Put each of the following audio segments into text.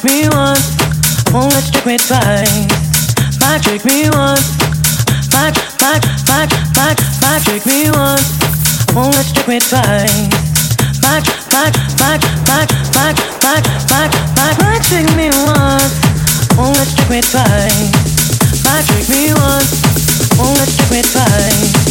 trick me once, won't let you trick me twice. My trick me once, my my my my my trick me once, won't let you trick me twice. My my my my my my my my my trick me once, won't let you trick me twice. My trick me once, won't let you trick me twice.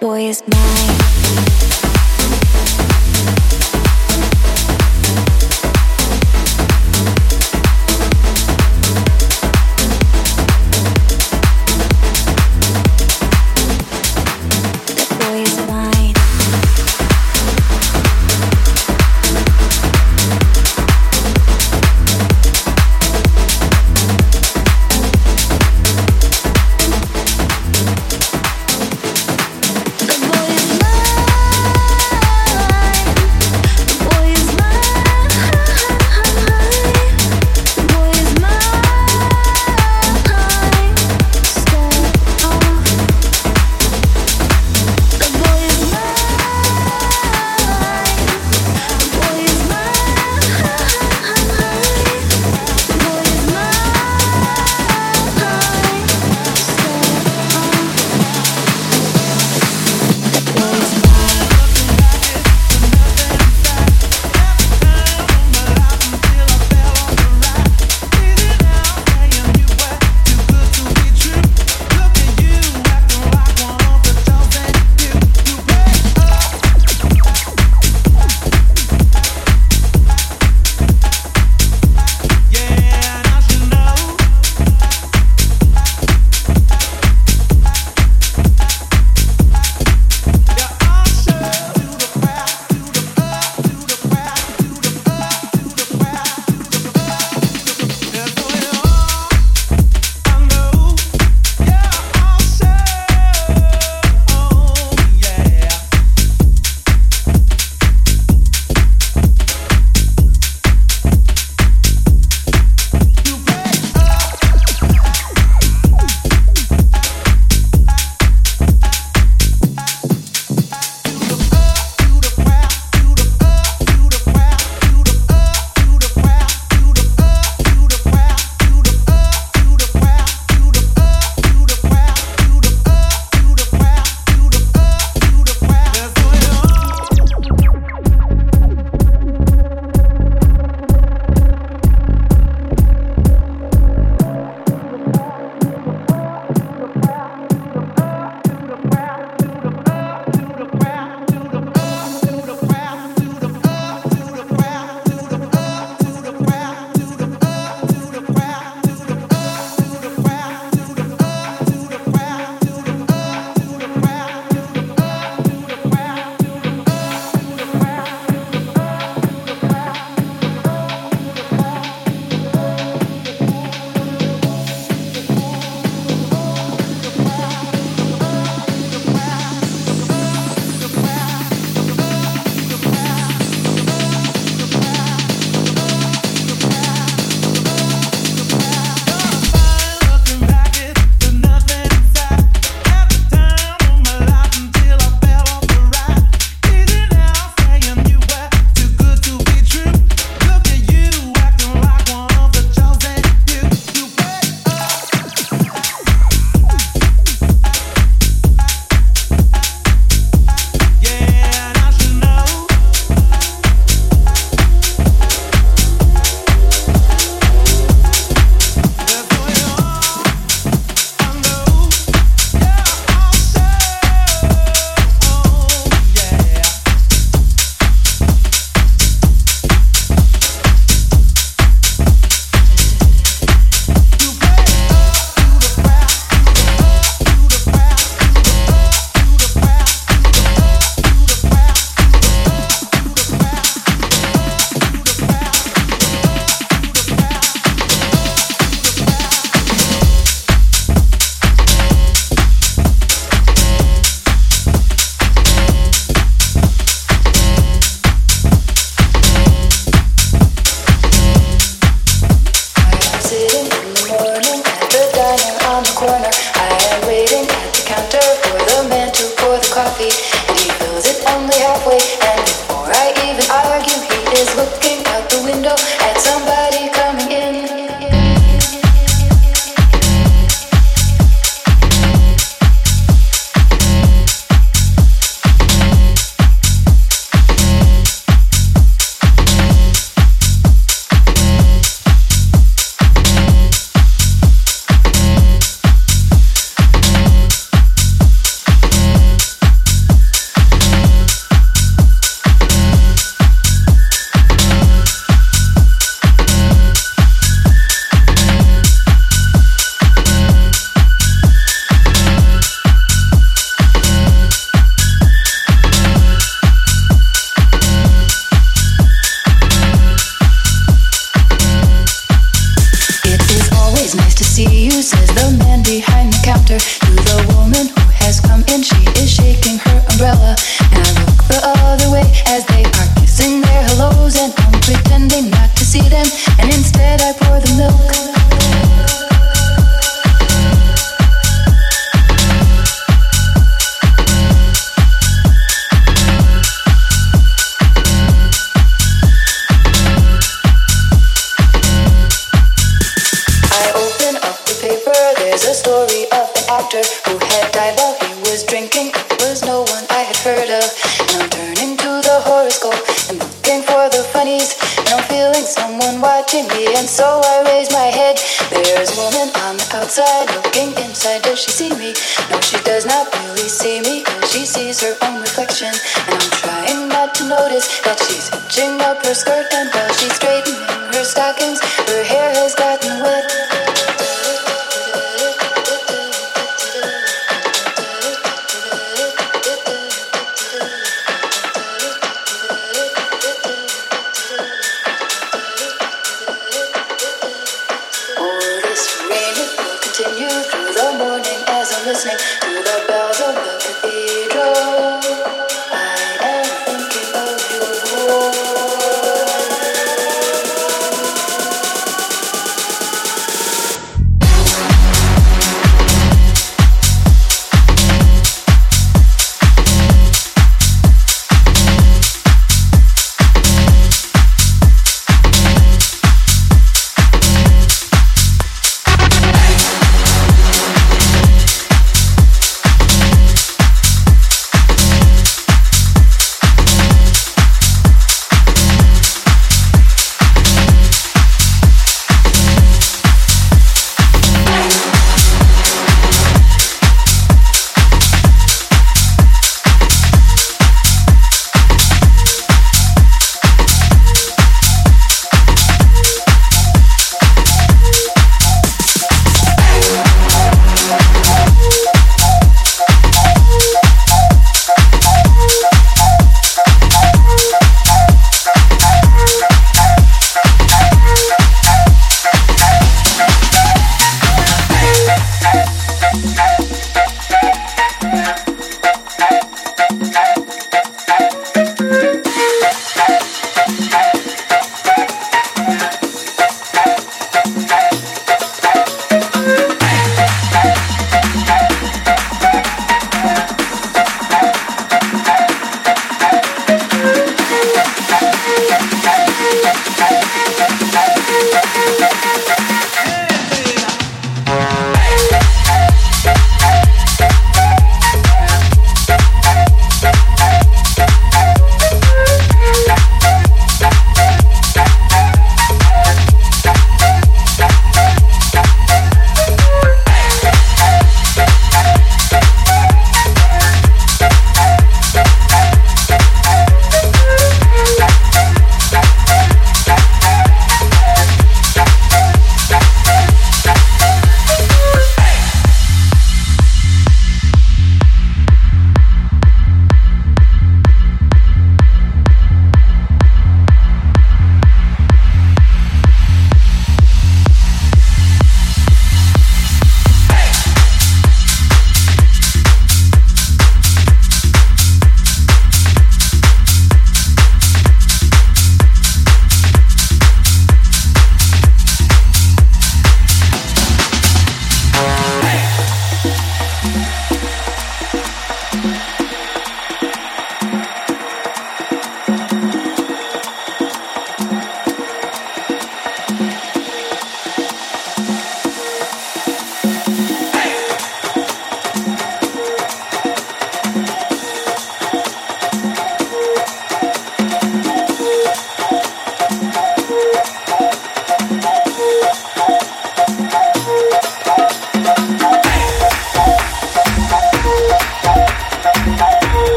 Boy is mine.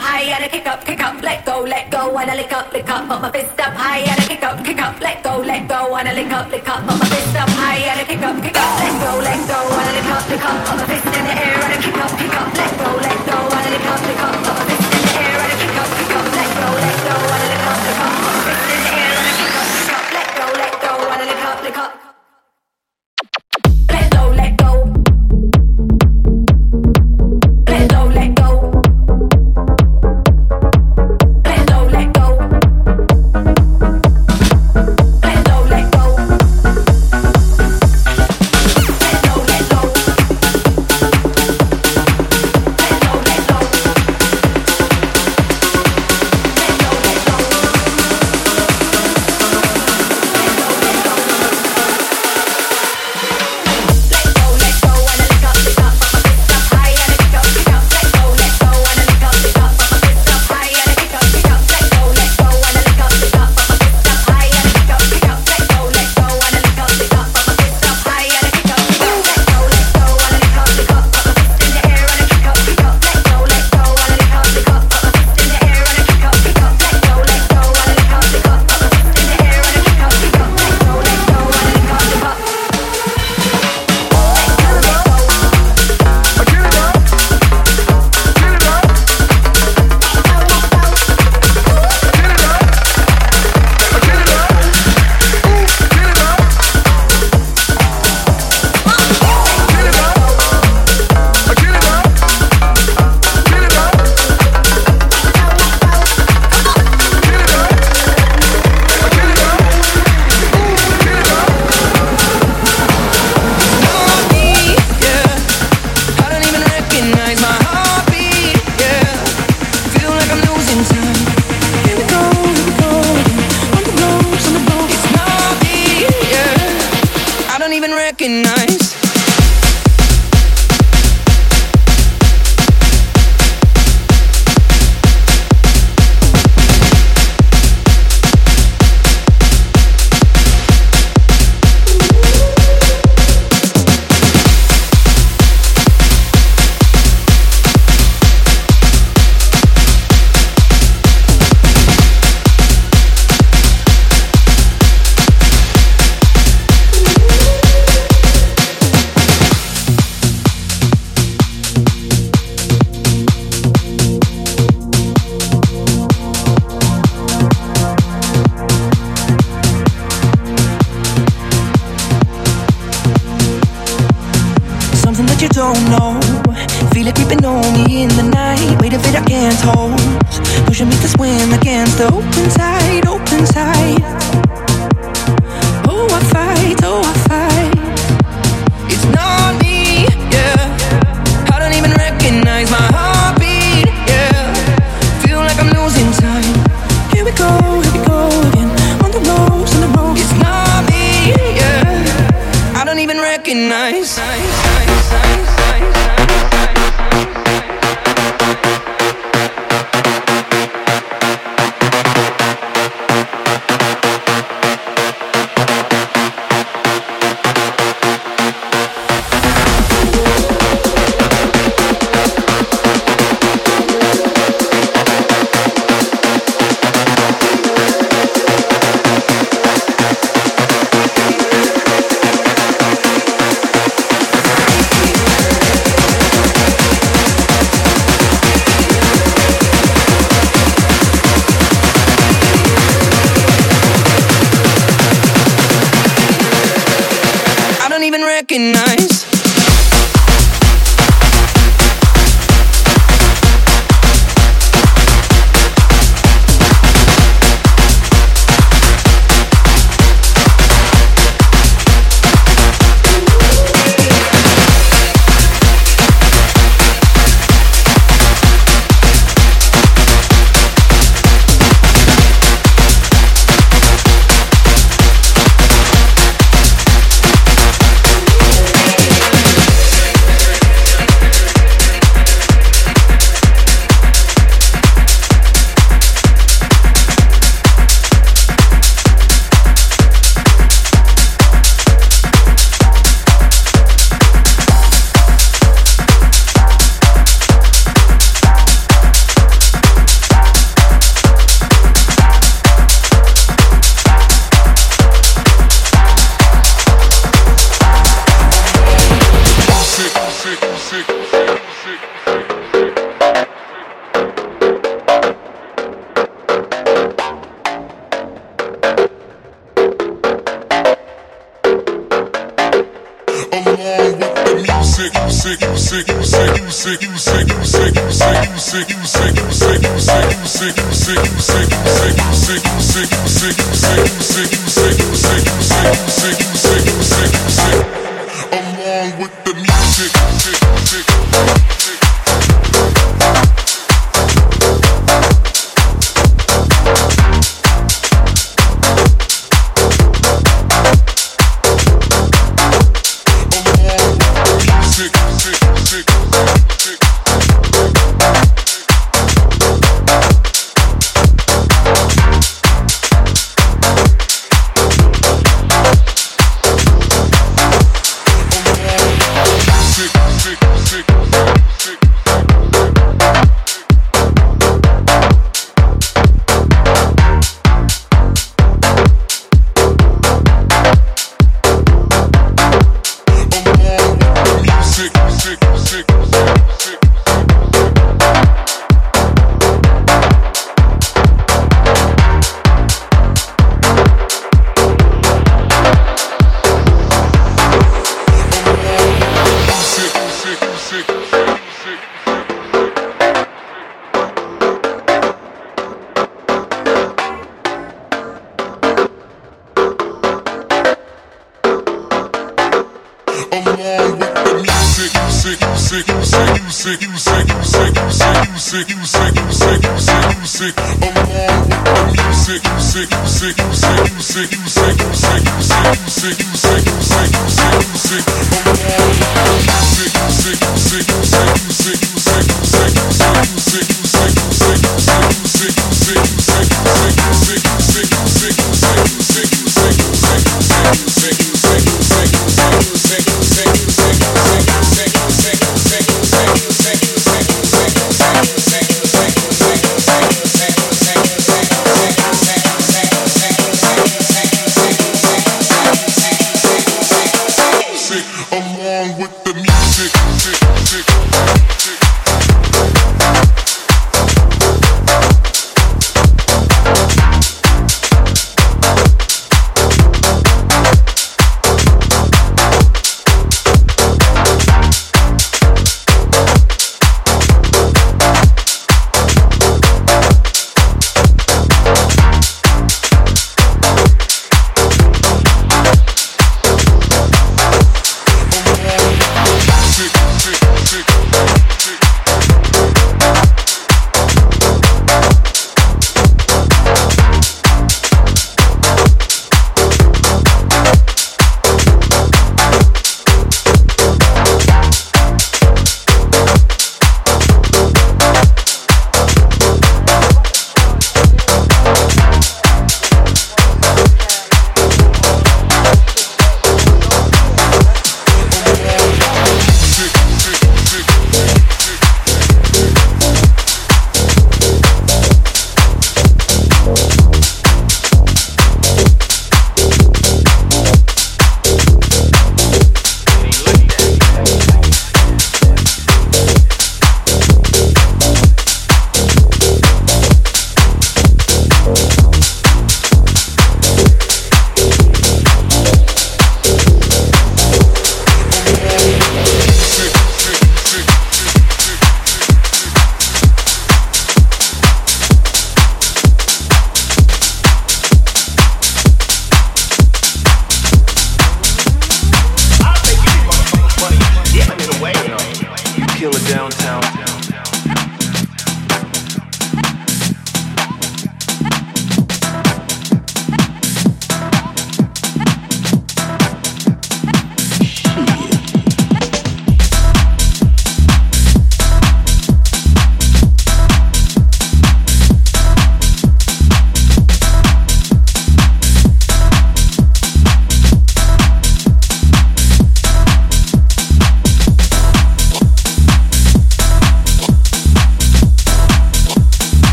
high and I kick up, kick up, let go, let go, and I lick up, lick up, put my fist up high and I kick up, kick up, let go, let go, and I lick up, lick up, put my fist up high and I kick up, kick up, let go, let go, and I lick up, lick up, put my fist in the air and I kick up, kick up, let go, let go, and I lick up, lick up, put my fist